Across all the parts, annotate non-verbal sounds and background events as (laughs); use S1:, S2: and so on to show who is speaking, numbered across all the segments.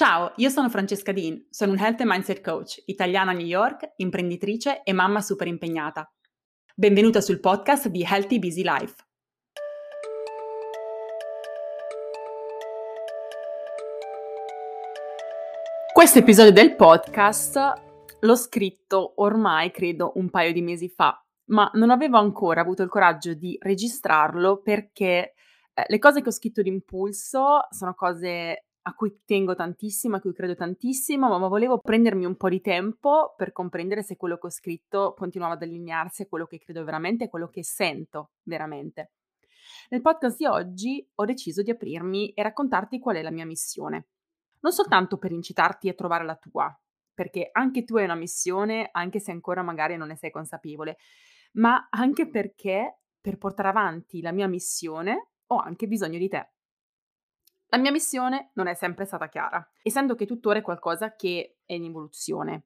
S1: Ciao, io sono Francesca Dean, sono un Health and Mindset Coach, italiana a New York, imprenditrice e mamma super impegnata. Benvenuta sul podcast di Healthy Busy Life. Questo episodio del podcast l'ho scritto ormai, credo, un paio di mesi fa, ma non avevo ancora avuto il coraggio di registrarlo perché eh, le cose che ho scritto d'impulso sono cose a cui tengo tantissimo, a cui credo tantissimo, ma volevo prendermi un po' di tempo per comprendere se quello che ho scritto continuava ad allinearsi a quello che credo veramente, a quello che sento veramente. Nel podcast di oggi ho deciso di aprirmi e raccontarti qual è la mia missione. Non soltanto per incitarti a trovare la tua, perché anche tu hai una missione, anche se ancora magari non ne sei consapevole, ma anche perché per portare avanti la mia missione ho anche bisogno di te. La mia missione non è sempre stata chiara, essendo che tuttora è qualcosa che è in evoluzione.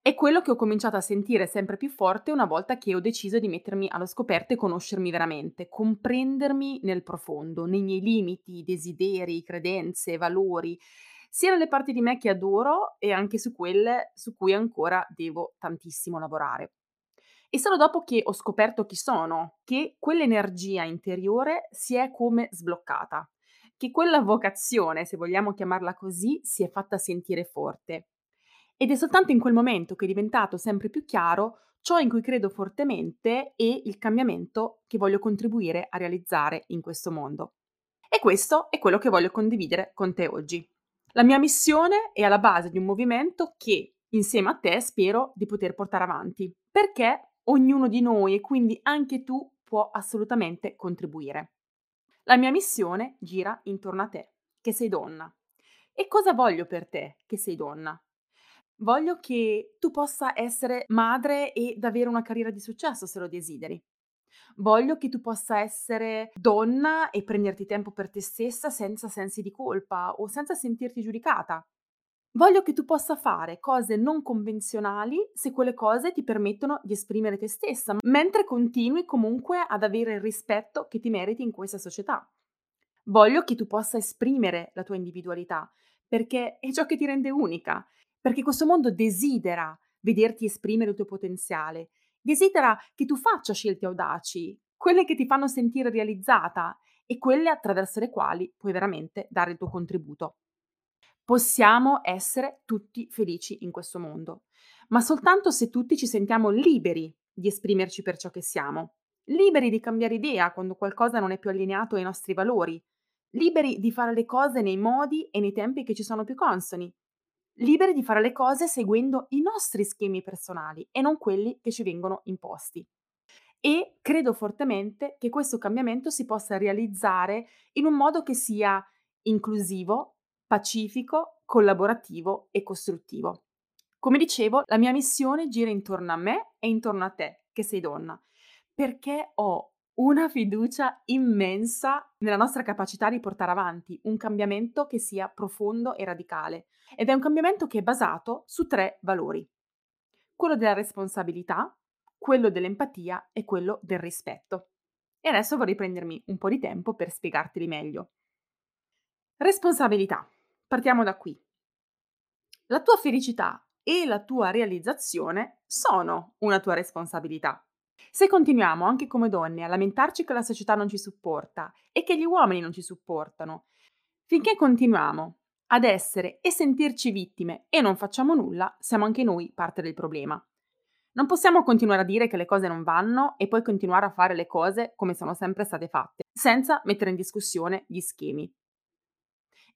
S1: È quello che ho cominciato a sentire sempre più forte una volta che ho deciso di mettermi allo scoperto e conoscermi veramente, comprendermi nel profondo, nei miei limiti, desideri, credenze, valori, sia nelle parti di me che adoro e anche su quelle su cui ancora devo tantissimo lavorare. E solo dopo che ho scoperto chi sono, che quell'energia interiore si è come sbloccata che quella vocazione, se vogliamo chiamarla così, si è fatta sentire forte. Ed è soltanto in quel momento che è diventato sempre più chiaro ciò in cui credo fortemente e il cambiamento che voglio contribuire a realizzare in questo mondo. E questo è quello che voglio condividere con te oggi. La mia missione è alla base di un movimento che insieme a te spero di poter portare avanti, perché ognuno di noi e quindi anche tu può assolutamente contribuire. La mia missione gira intorno a te, che sei donna. E cosa voglio per te, che sei donna? Voglio che tu possa essere madre ed avere una carriera di successo se lo desideri. Voglio che tu possa essere donna e prenderti tempo per te stessa senza sensi di colpa o senza sentirti giudicata. Voglio che tu possa fare cose non convenzionali se quelle cose ti permettono di esprimere te stessa, mentre continui comunque ad avere il rispetto che ti meriti in questa società. Voglio che tu possa esprimere la tua individualità, perché è ciò che ti rende unica, perché questo mondo desidera vederti esprimere il tuo potenziale, desidera che tu faccia scelte audaci, quelle che ti fanno sentire realizzata e quelle attraverso le quali puoi veramente dare il tuo contributo. Possiamo essere tutti felici in questo mondo, ma soltanto se tutti ci sentiamo liberi di esprimerci per ciò che siamo, liberi di cambiare idea quando qualcosa non è più allineato ai nostri valori, liberi di fare le cose nei modi e nei tempi che ci sono più consoni, liberi di fare le cose seguendo i nostri schemi personali e non quelli che ci vengono imposti. E credo fortemente che questo cambiamento si possa realizzare in un modo che sia inclusivo, pacifico, collaborativo e costruttivo. Come dicevo, la mia missione gira intorno a me e intorno a te, che sei donna, perché ho una fiducia immensa nella nostra capacità di portare avanti un cambiamento che sia profondo e radicale. Ed è un cambiamento che è basato su tre valori. Quello della responsabilità, quello dell'empatia e quello del rispetto. E adesso vorrei prendermi un po' di tempo per spiegarteli meglio. Responsabilità. Partiamo da qui. La tua felicità e la tua realizzazione sono una tua responsabilità. Se continuiamo anche come donne a lamentarci che la società non ci supporta e che gli uomini non ci supportano, finché continuiamo ad essere e sentirci vittime e non facciamo nulla, siamo anche noi parte del problema. Non possiamo continuare a dire che le cose non vanno e poi continuare a fare le cose come sono sempre state fatte, senza mettere in discussione gli schemi.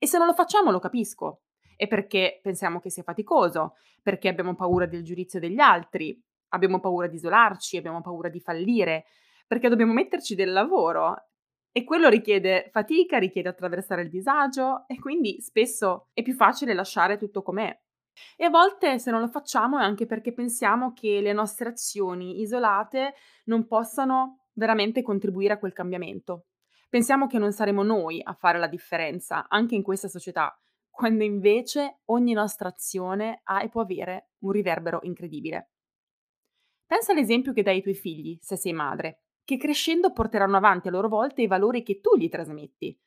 S1: E se non lo facciamo lo capisco. È perché pensiamo che sia faticoso, perché abbiamo paura del giudizio degli altri, abbiamo paura di isolarci, abbiamo paura di fallire, perché dobbiamo metterci del lavoro e quello richiede fatica, richiede attraversare il disagio e quindi spesso è più facile lasciare tutto com'è. E a volte se non lo facciamo è anche perché pensiamo che le nostre azioni isolate non possano veramente contribuire a quel cambiamento. Pensiamo che non saremo noi a fare la differenza, anche in questa società, quando invece ogni nostra azione ha e può avere un riverbero incredibile. Pensa all'esempio che dai ai tuoi figli, se sei madre, che crescendo porteranno avanti a loro volta i valori che tu gli trasmetti.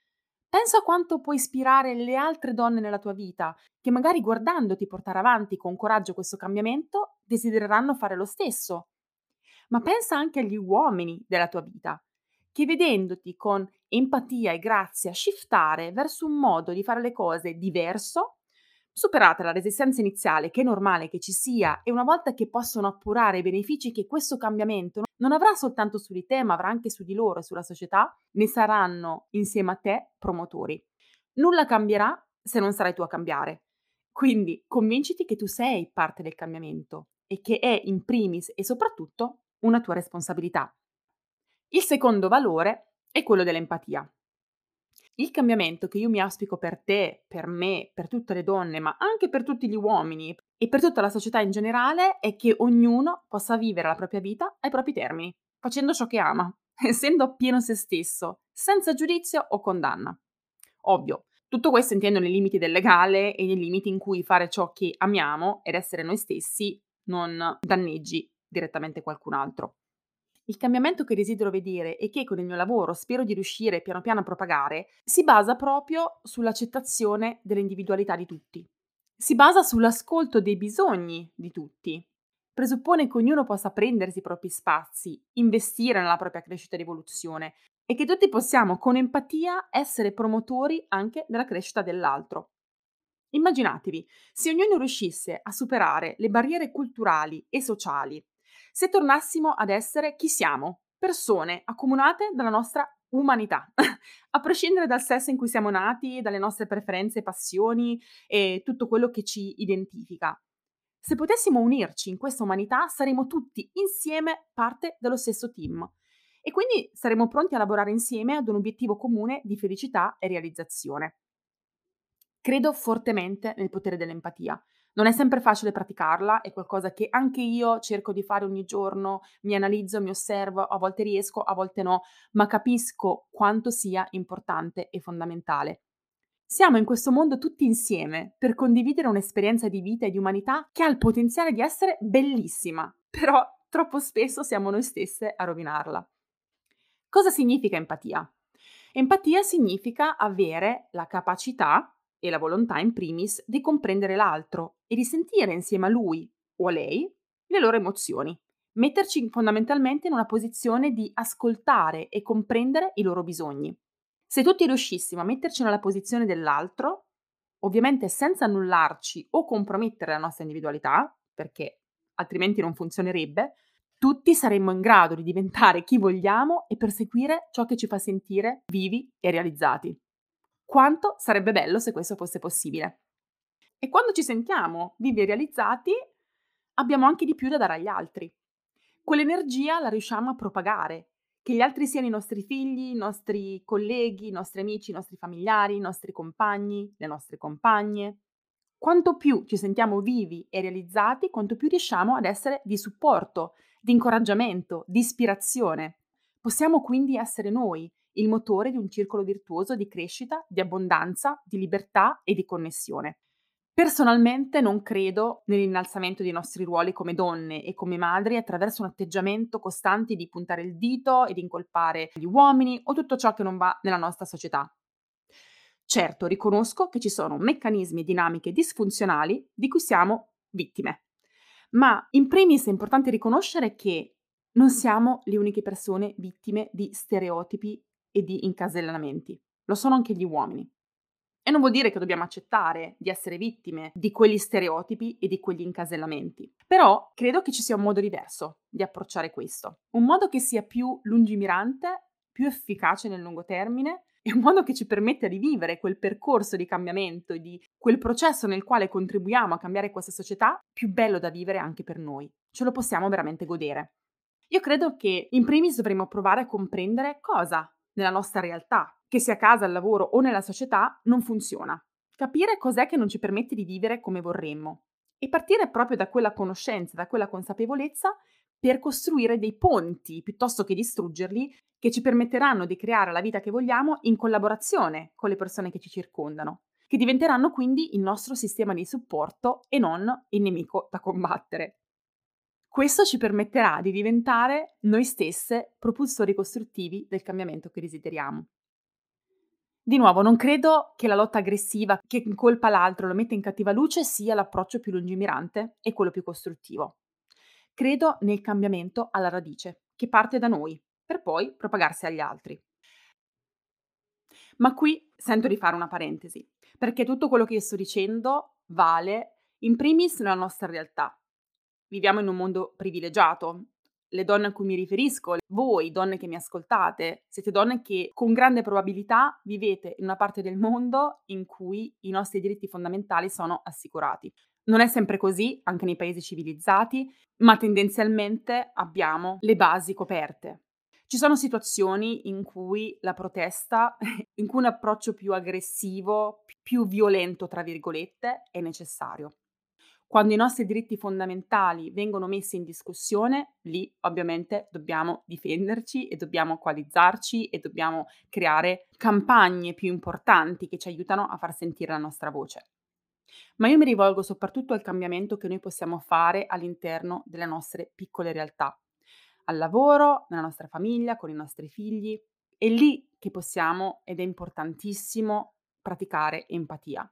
S1: Pensa a quanto puoi ispirare le altre donne nella tua vita, che magari guardandoti portare avanti con coraggio questo cambiamento, desidereranno fare lo stesso. Ma pensa anche agli uomini della tua vita, che vedendoti con empatia e grazia shiftare verso un modo di fare le cose diverso, superata la resistenza iniziale, che è normale che ci sia, e una volta che possono appurare i benefici che questo cambiamento non avrà soltanto su di te, ma avrà anche su di loro e sulla società, ne saranno insieme a te promotori. Nulla cambierà se non sarai tu a cambiare. Quindi convinciti che tu sei parte del cambiamento e che è in primis e soprattutto una tua responsabilità. Il secondo valore è quello dell'empatia. Il cambiamento che io mi auspico per te, per me, per tutte le donne, ma anche per tutti gli uomini e per tutta la società in generale è che ognuno possa vivere la propria vita ai propri termini, facendo ciò che ama, (laughs) essendo appieno se stesso, senza giudizio o condanna. Ovvio, tutto questo intendo nei limiti del legale e nei limiti in cui fare ciò che amiamo ed essere noi stessi non danneggi direttamente qualcun altro. Il cambiamento che desidero vedere e che con il mio lavoro spero di riuscire piano piano a propagare si basa proprio sull'accettazione dell'individualità di tutti. Si basa sull'ascolto dei bisogni di tutti. Presuppone che ognuno possa prendersi i propri spazi, investire nella propria crescita ed evoluzione e che tutti possiamo con empatia essere promotori anche della crescita dell'altro. Immaginatevi se ognuno riuscisse a superare le barriere culturali e sociali se tornassimo ad essere chi siamo, persone accomunate dalla nostra umanità, (laughs) a prescindere dal sesso in cui siamo nati, dalle nostre preferenze, passioni e tutto quello che ci identifica. Se potessimo unirci in questa umanità, saremmo tutti insieme parte dello stesso team e quindi saremmo pronti a lavorare insieme ad un obiettivo comune di felicità e realizzazione. Credo fortemente nel potere dell'empatia. Non è sempre facile praticarla, è qualcosa che anche io cerco di fare ogni giorno, mi analizzo, mi osservo, a volte riesco, a volte no, ma capisco quanto sia importante e fondamentale. Siamo in questo mondo tutti insieme per condividere un'esperienza di vita e di umanità che ha il potenziale di essere bellissima, (laughs) però troppo spesso siamo noi stesse a rovinarla. Cosa significa empatia? Empatia significa avere la capacità e la volontà in primis di comprendere l'altro e di sentire insieme a lui o a lei le loro emozioni. Metterci fondamentalmente in una posizione di ascoltare e comprendere i loro bisogni. Se tutti riuscissimo a metterci nella posizione dell'altro, ovviamente senza annullarci o compromettere la nostra individualità, perché altrimenti non funzionerebbe, tutti saremmo in grado di diventare chi vogliamo e perseguire ciò che ci fa sentire vivi e realizzati. Quanto sarebbe bello se questo fosse possibile. E quando ci sentiamo vivi e realizzati, abbiamo anche di più da dare agli altri. Quell'energia la riusciamo a propagare, che gli altri siano i nostri figli, i nostri colleghi, i nostri amici, i nostri familiari, i nostri compagni, le nostre compagne. Quanto più ci sentiamo vivi e realizzati, quanto più riusciamo ad essere di supporto, di incoraggiamento, di ispirazione. Possiamo quindi essere noi il motore di un circolo virtuoso di crescita, di abbondanza, di libertà e di connessione. Personalmente non credo nell'innalzamento dei nostri ruoli come donne e come madri attraverso un atteggiamento costante di puntare il dito e di incolpare gli uomini o tutto ciò che non va nella nostra società. Certo, riconosco che ci sono meccanismi e dinamiche disfunzionali di cui siamo vittime, ma in primis è importante riconoscere che non siamo le uniche persone vittime di stereotipi e di incasellamenti. Lo sono anche gli uomini. E non vuol dire che dobbiamo accettare di essere vittime di quegli stereotipi e di quegli incasellamenti. Però credo che ci sia un modo diverso di approcciare questo. Un modo che sia più lungimirante, più efficace nel lungo termine e un modo che ci permetta di vivere quel percorso di cambiamento, di quel processo nel quale contribuiamo a cambiare questa società, più bello da vivere anche per noi. Ce lo possiamo veramente godere. Io credo che in primis dovremmo provare a comprendere cosa nella nostra realtà, che sia a casa, al lavoro o nella società, non funziona. Capire cos'è che non ci permette di vivere come vorremmo e partire proprio da quella conoscenza, da quella consapevolezza per costruire dei ponti piuttosto che distruggerli che ci permetteranno di creare la vita che vogliamo in collaborazione con le persone che ci circondano, che diventeranno quindi il nostro sistema di supporto e non il nemico da combattere. Questo ci permetterà di diventare noi stesse propulsori costruttivi del cambiamento che desideriamo. Di nuovo, non credo che la lotta aggressiva che incolpa l'altro, lo mette in cattiva luce, sia l'approccio più lungimirante e quello più costruttivo. Credo nel cambiamento alla radice, che parte da noi, per poi propagarsi agli altri. Ma qui sento di fare una parentesi, perché tutto quello che io sto dicendo vale in primis nella nostra realtà. Viviamo in un mondo privilegiato. Le donne a cui mi riferisco, voi donne che mi ascoltate, siete donne che con grande probabilità vivete in una parte del mondo in cui i nostri diritti fondamentali sono assicurati. Non è sempre così, anche nei paesi civilizzati, ma tendenzialmente abbiamo le basi coperte. Ci sono situazioni in cui la protesta, (laughs) in cui un approccio più aggressivo, più violento, tra virgolette, è necessario. Quando i nostri diritti fondamentali vengono messi in discussione, lì ovviamente dobbiamo difenderci e dobbiamo coalizzarci e dobbiamo creare campagne più importanti che ci aiutano a far sentire la nostra voce. Ma io mi rivolgo soprattutto al cambiamento che noi possiamo fare all'interno delle nostre piccole realtà, al lavoro, nella nostra famiglia, con i nostri figli. È lì che possiamo, ed è importantissimo, praticare empatia.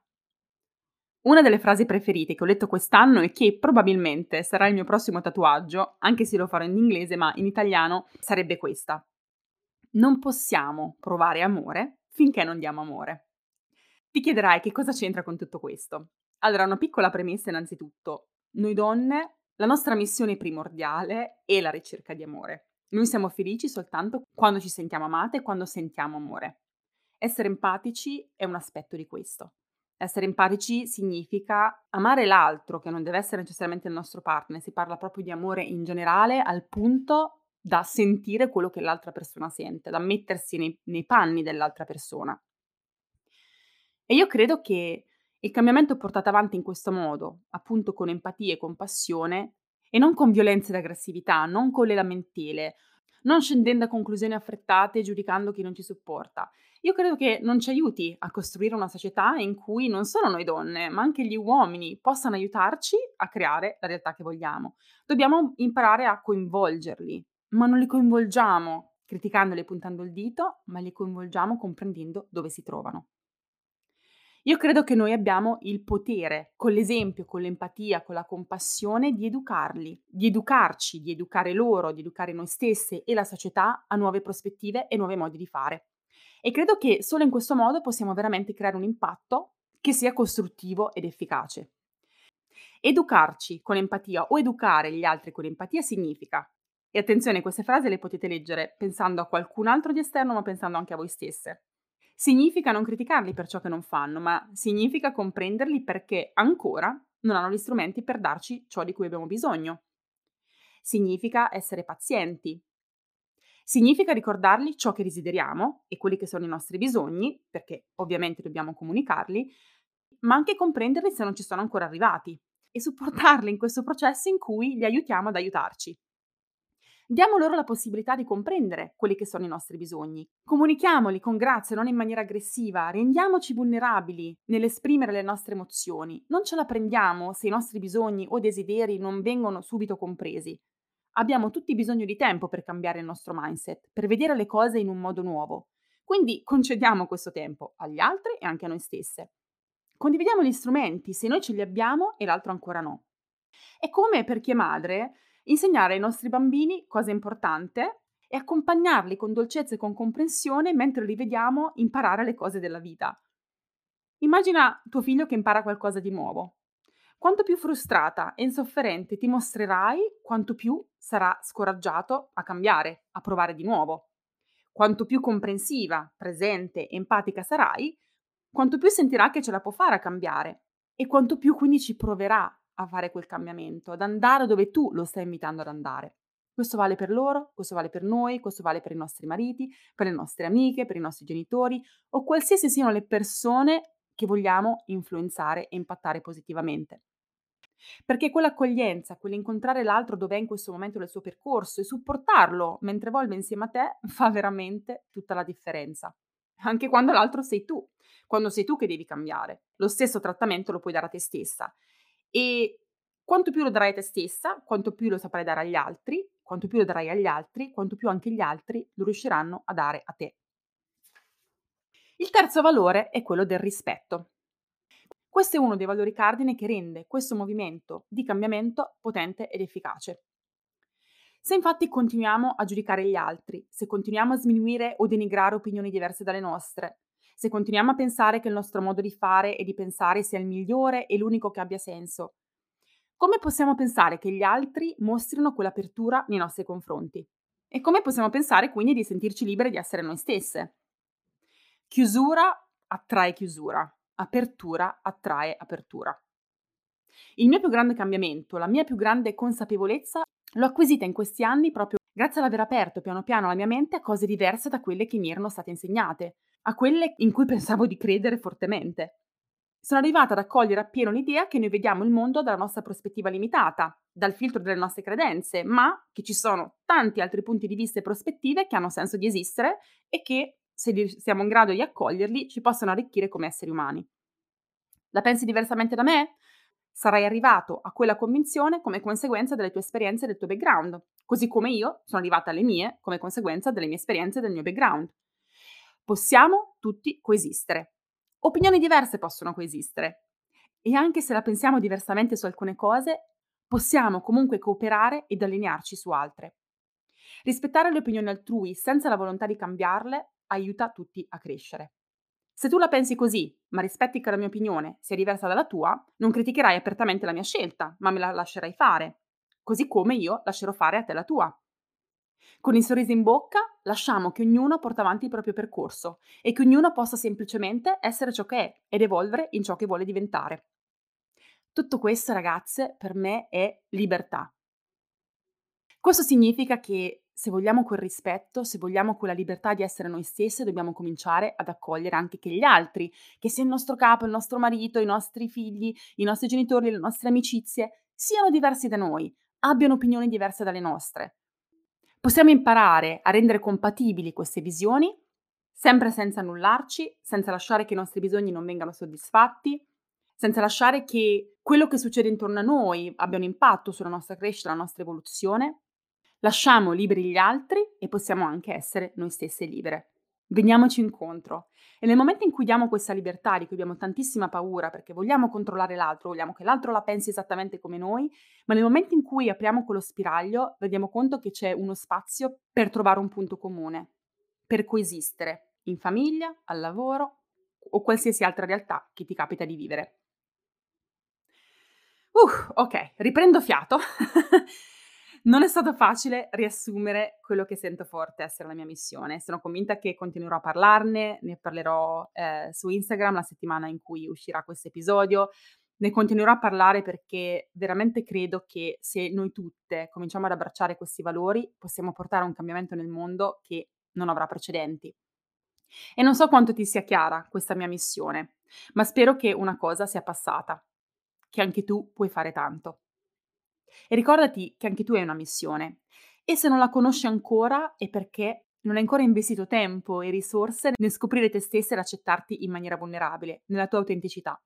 S1: Una delle frasi preferite che ho letto quest'anno e che probabilmente sarà il mio prossimo tatuaggio, anche se lo farò in inglese, ma in italiano sarebbe questa. Non possiamo provare amore finché non diamo amore. Ti chiederai che cosa c'entra con tutto questo. Allora, una piccola premessa innanzitutto. Noi donne la nostra missione primordiale è la ricerca di amore. Noi siamo felici soltanto quando ci sentiamo amate e quando sentiamo amore. Essere empatici è un aspetto di questo. Essere empatici significa amare l'altro, che non deve essere necessariamente il nostro partner, si parla proprio di amore in generale al punto da sentire quello che l'altra persona sente, da mettersi nei, nei panni dell'altra persona. E io credo che il cambiamento portato avanti in questo modo, appunto con empatia e compassione, e non con violenza ed aggressività, non con le lamentele, non scendendo a conclusioni affrettate e giudicando chi non ci supporta. Io credo che non ci aiuti a costruire una società in cui non solo noi donne, ma anche gli uomini possano aiutarci a creare la realtà che vogliamo. Dobbiamo imparare a coinvolgerli, ma non li coinvolgiamo criticandoli e puntando il dito, ma li coinvolgiamo comprendendo dove si trovano. Io credo che noi abbiamo il potere, con l'esempio, con l'empatia, con la compassione, di educarli, di educarci, di educare loro, di educare noi stesse e la società a nuove prospettive e nuovi modi di fare. E credo che solo in questo modo possiamo veramente creare un impatto che sia costruttivo ed efficace. Educarci con empatia o educare gli altri con empatia significa, e attenzione, queste frasi le potete leggere pensando a qualcun altro di esterno, ma pensando anche a voi stesse. Significa non criticarli per ciò che non fanno, ma significa comprenderli perché ancora non hanno gli strumenti per darci ciò di cui abbiamo bisogno. Significa essere pazienti. Significa ricordargli ciò che desideriamo e quelli che sono i nostri bisogni, perché ovviamente dobbiamo comunicarli, ma anche comprenderli se non ci sono ancora arrivati e supportarli in questo processo in cui li aiutiamo ad aiutarci. Diamo loro la possibilità di comprendere quelli che sono i nostri bisogni. Comunichiamoli con grazia, non in maniera aggressiva. Rendiamoci vulnerabili nell'esprimere le nostre emozioni. Non ce la prendiamo se i nostri bisogni o desideri non vengono subito compresi. Abbiamo tutti bisogno di tempo per cambiare il nostro mindset, per vedere le cose in un modo nuovo. Quindi concediamo questo tempo agli altri e anche a noi stesse. Condividiamo gli strumenti se noi ce li abbiamo e l'altro ancora no. È come per chi è madre insegnare ai nostri bambini cosa è importante e accompagnarli con dolcezza e con comprensione mentre li vediamo imparare le cose della vita. Immagina tuo figlio che impara qualcosa di nuovo. Quanto più frustrata e insofferente ti mostrerai, quanto più sarà scoraggiato a cambiare, a provare di nuovo. Quanto più comprensiva, presente, empatica sarai, quanto più sentirà che ce la può fare a cambiare e quanto più quindi ci proverà a fare quel cambiamento, ad andare dove tu lo stai invitando ad andare. Questo vale per loro, questo vale per noi, questo vale per i nostri mariti, per le nostre amiche, per i nostri genitori o qualsiasi siano le persone che vogliamo influenzare e impattare positivamente. Perché quell'accoglienza, quell'incontrare l'altro dove è in questo momento del suo percorso e supportarlo mentre evolve insieme a te (laughs) fa veramente tutta la differenza. Anche quando l'altro sei tu, quando sei tu che devi cambiare. Lo stesso trattamento lo puoi dare a te stessa e quanto più lo darai a te stessa, quanto più lo saprai dare agli altri, quanto più lo darai agli altri, quanto più anche gli altri lo riusciranno a dare a te. Il terzo valore è quello del rispetto. Questo è uno dei valori cardine che rende questo movimento di cambiamento potente ed efficace. Se infatti continuiamo a giudicare gli altri, se continuiamo a sminuire o denigrare opinioni diverse dalle nostre, se continuiamo a pensare che il nostro modo di fare e di pensare sia il migliore e l'unico che abbia senso, come possiamo pensare che gli altri mostrino quell'apertura nei nostri confronti? E come possiamo pensare quindi di sentirci liberi di essere noi stesse? Chiusura attrae chiusura, apertura attrae apertura. Il mio più grande cambiamento, la mia più grande consapevolezza L'ho acquisita in questi anni proprio grazie all'aver aperto piano piano la mia mente a cose diverse da quelle che mi erano state insegnate, a quelle in cui pensavo di credere fortemente. Sono arrivata ad accogliere appieno l'idea che noi vediamo il mondo dalla nostra prospettiva limitata, dal filtro delle nostre credenze, ma che ci sono tanti altri punti di vista e prospettive che hanno senso di esistere e che, se siamo in grado di accoglierli, ci possono arricchire come esseri umani. La pensi diversamente da me? Sarai arrivato a quella convinzione come conseguenza delle tue esperienze e del tuo background, così come io sono arrivata alle mie come conseguenza delle mie esperienze e del mio background. Possiamo tutti coesistere. Opinioni diverse possono coesistere. E anche se la pensiamo diversamente su alcune cose, possiamo comunque cooperare ed allinearci su altre. Rispettare le opinioni altrui senza la volontà di cambiarle aiuta tutti a crescere. Se tu la pensi così, ma rispetti che la mia opinione sia diversa dalla tua, non criticherai apertamente la mia scelta, ma me la lascerai fare, così come io lascerò fare a te la tua. Con il sorriso in bocca lasciamo che ognuno porta avanti il proprio percorso e che ognuno possa semplicemente essere ciò che è ed evolvere in ciò che vuole diventare. Tutto questo, ragazze, per me è libertà. Questo significa che se vogliamo quel rispetto, se vogliamo quella libertà di essere noi stesse, dobbiamo cominciare ad accogliere anche che gli altri, che sia il nostro capo, il nostro marito, i nostri figli, i nostri genitori, le nostre amicizie, siano diversi da noi, abbiano opinioni diverse dalle nostre. Possiamo imparare a rendere compatibili queste visioni, sempre senza annullarci, senza lasciare che i nostri bisogni non vengano soddisfatti, senza lasciare che quello che succede intorno a noi abbia un impatto sulla nostra crescita, la nostra evoluzione. Lasciamo liberi gli altri e possiamo anche essere noi stesse libere. Veniamoci incontro. E nel momento in cui diamo questa libertà, di cui abbiamo tantissima paura perché vogliamo controllare l'altro, vogliamo che l'altro la pensi esattamente come noi, ma nel momento in cui apriamo quello spiraglio, rendiamo conto che c'è uno spazio per trovare un punto comune, per coesistere in famiglia, al lavoro o qualsiasi altra realtà che ti capita di vivere. Uh, ok, riprendo fiato. (laughs) Non è stato facile riassumere quello che sento forte essere la mia missione. Sono convinta che continuerò a parlarne, ne parlerò eh, su Instagram la settimana in cui uscirà questo episodio. Ne continuerò a parlare perché veramente credo che se noi tutte cominciamo ad abbracciare questi valori, possiamo portare un cambiamento nel mondo che non avrà precedenti. E non so quanto ti sia chiara questa mia missione, ma spero che una cosa sia passata, che anche tu puoi fare tanto. E ricordati che anche tu hai una missione. E se non la conosci ancora è perché non hai ancora investito tempo e risorse nel scoprire te stessa ed accettarti in maniera vulnerabile, nella tua autenticità.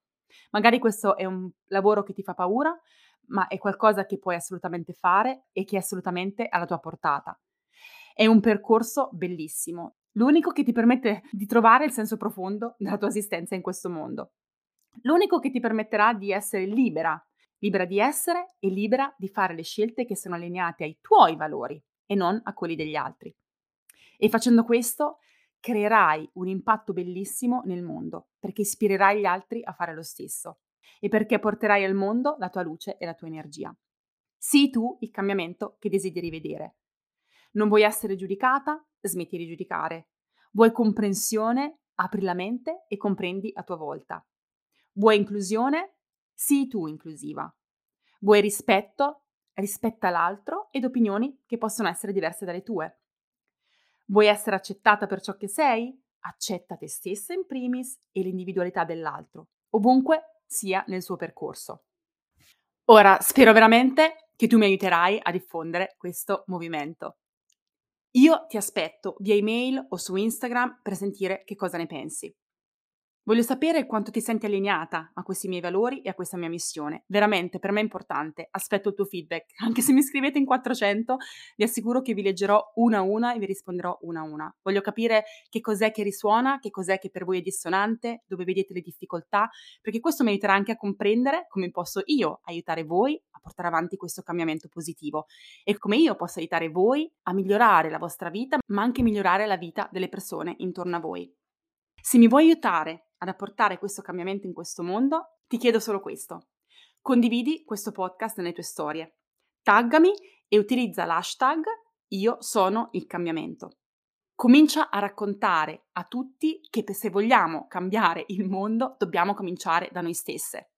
S1: Magari questo è un lavoro che ti fa paura, ma è qualcosa che puoi assolutamente fare e che è assolutamente alla tua portata. È un percorso bellissimo, l'unico che ti permette di trovare il senso profondo della tua esistenza in questo mondo. L'unico che ti permetterà di essere libera libera di essere e libera di fare le scelte che sono allineate ai tuoi valori e non a quelli degli altri. E facendo questo creerai un impatto bellissimo nel mondo, perché ispirerai gli altri a fare lo stesso e perché porterai al mondo la tua luce e la tua energia. Sii tu il cambiamento che desideri vedere. Non vuoi essere giudicata? Smetti di giudicare. Vuoi comprensione? Apri la mente e comprendi a tua volta. Vuoi inclusione? Sii tu inclusiva. Vuoi rispetto? Rispetta l'altro ed opinioni che possono essere diverse dalle tue. Vuoi essere accettata per ciò che sei? Accetta te stessa in primis e l'individualità dell'altro, ovunque sia nel suo percorso. Ora, spero veramente che tu mi aiuterai a diffondere questo movimento. Io ti aspetto via email o su Instagram per sentire che cosa ne pensi. Voglio sapere quanto ti senti allineata a questi miei valori e a questa mia missione. Veramente, per me è importante. Aspetto il tuo feedback. (laughs) Anche se mi scrivete in 400, vi assicuro che vi leggerò una a una e vi risponderò una a una. Voglio capire che cos'è che risuona, che cos'è che per voi è dissonante, dove vedete le difficoltà, perché questo mi aiuterà anche a comprendere come posso io aiutare voi a portare avanti questo cambiamento positivo e come io posso aiutare voi a migliorare la vostra vita, ma anche migliorare la vita delle persone intorno a voi. Se mi vuoi aiutare ad apportare questo cambiamento in questo mondo, ti chiedo solo questo. Condividi questo podcast nelle tue storie, taggami e utilizza l'hashtag io sono il cambiamento. Comincia a raccontare a tutti che se vogliamo cambiare il mondo dobbiamo cominciare da noi stesse.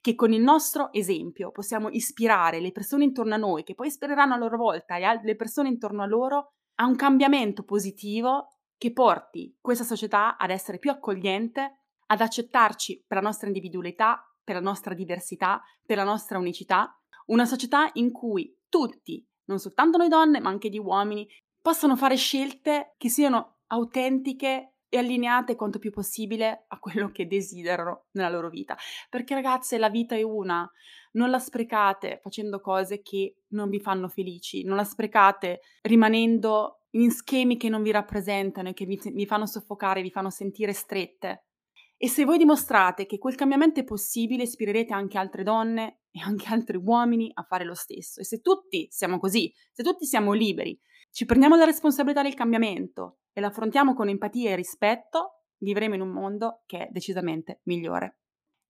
S1: Che con il nostro esempio possiamo ispirare le persone intorno a noi, che poi ispireranno a loro volta le persone intorno a loro, a un cambiamento positivo che porti questa società ad essere più accogliente, ad accettarci per la nostra individualità, per la nostra diversità, per la nostra unicità, una società in cui tutti, non soltanto noi donne, ma anche gli uomini, possano fare scelte che siano autentiche e allineate quanto più possibile a quello che desiderano nella loro vita. Perché ragazze, la vita è una, non la sprecate facendo cose che non vi fanno felici, non la sprecate rimanendo in schemi che non vi rappresentano e che vi, vi fanno soffocare, vi fanno sentire strette. E se voi dimostrate che quel cambiamento è possibile, ispirerete anche altre donne e anche altri uomini a fare lo stesso. E se tutti siamo così, se tutti siamo liberi, ci prendiamo la responsabilità del cambiamento e lo affrontiamo con empatia e rispetto, vivremo in un mondo che è decisamente migliore.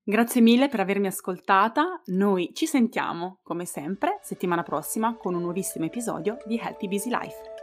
S1: Grazie mille per avermi ascoltata, noi ci sentiamo come sempre settimana prossima con un nuovissimo episodio di Healthy Busy Life.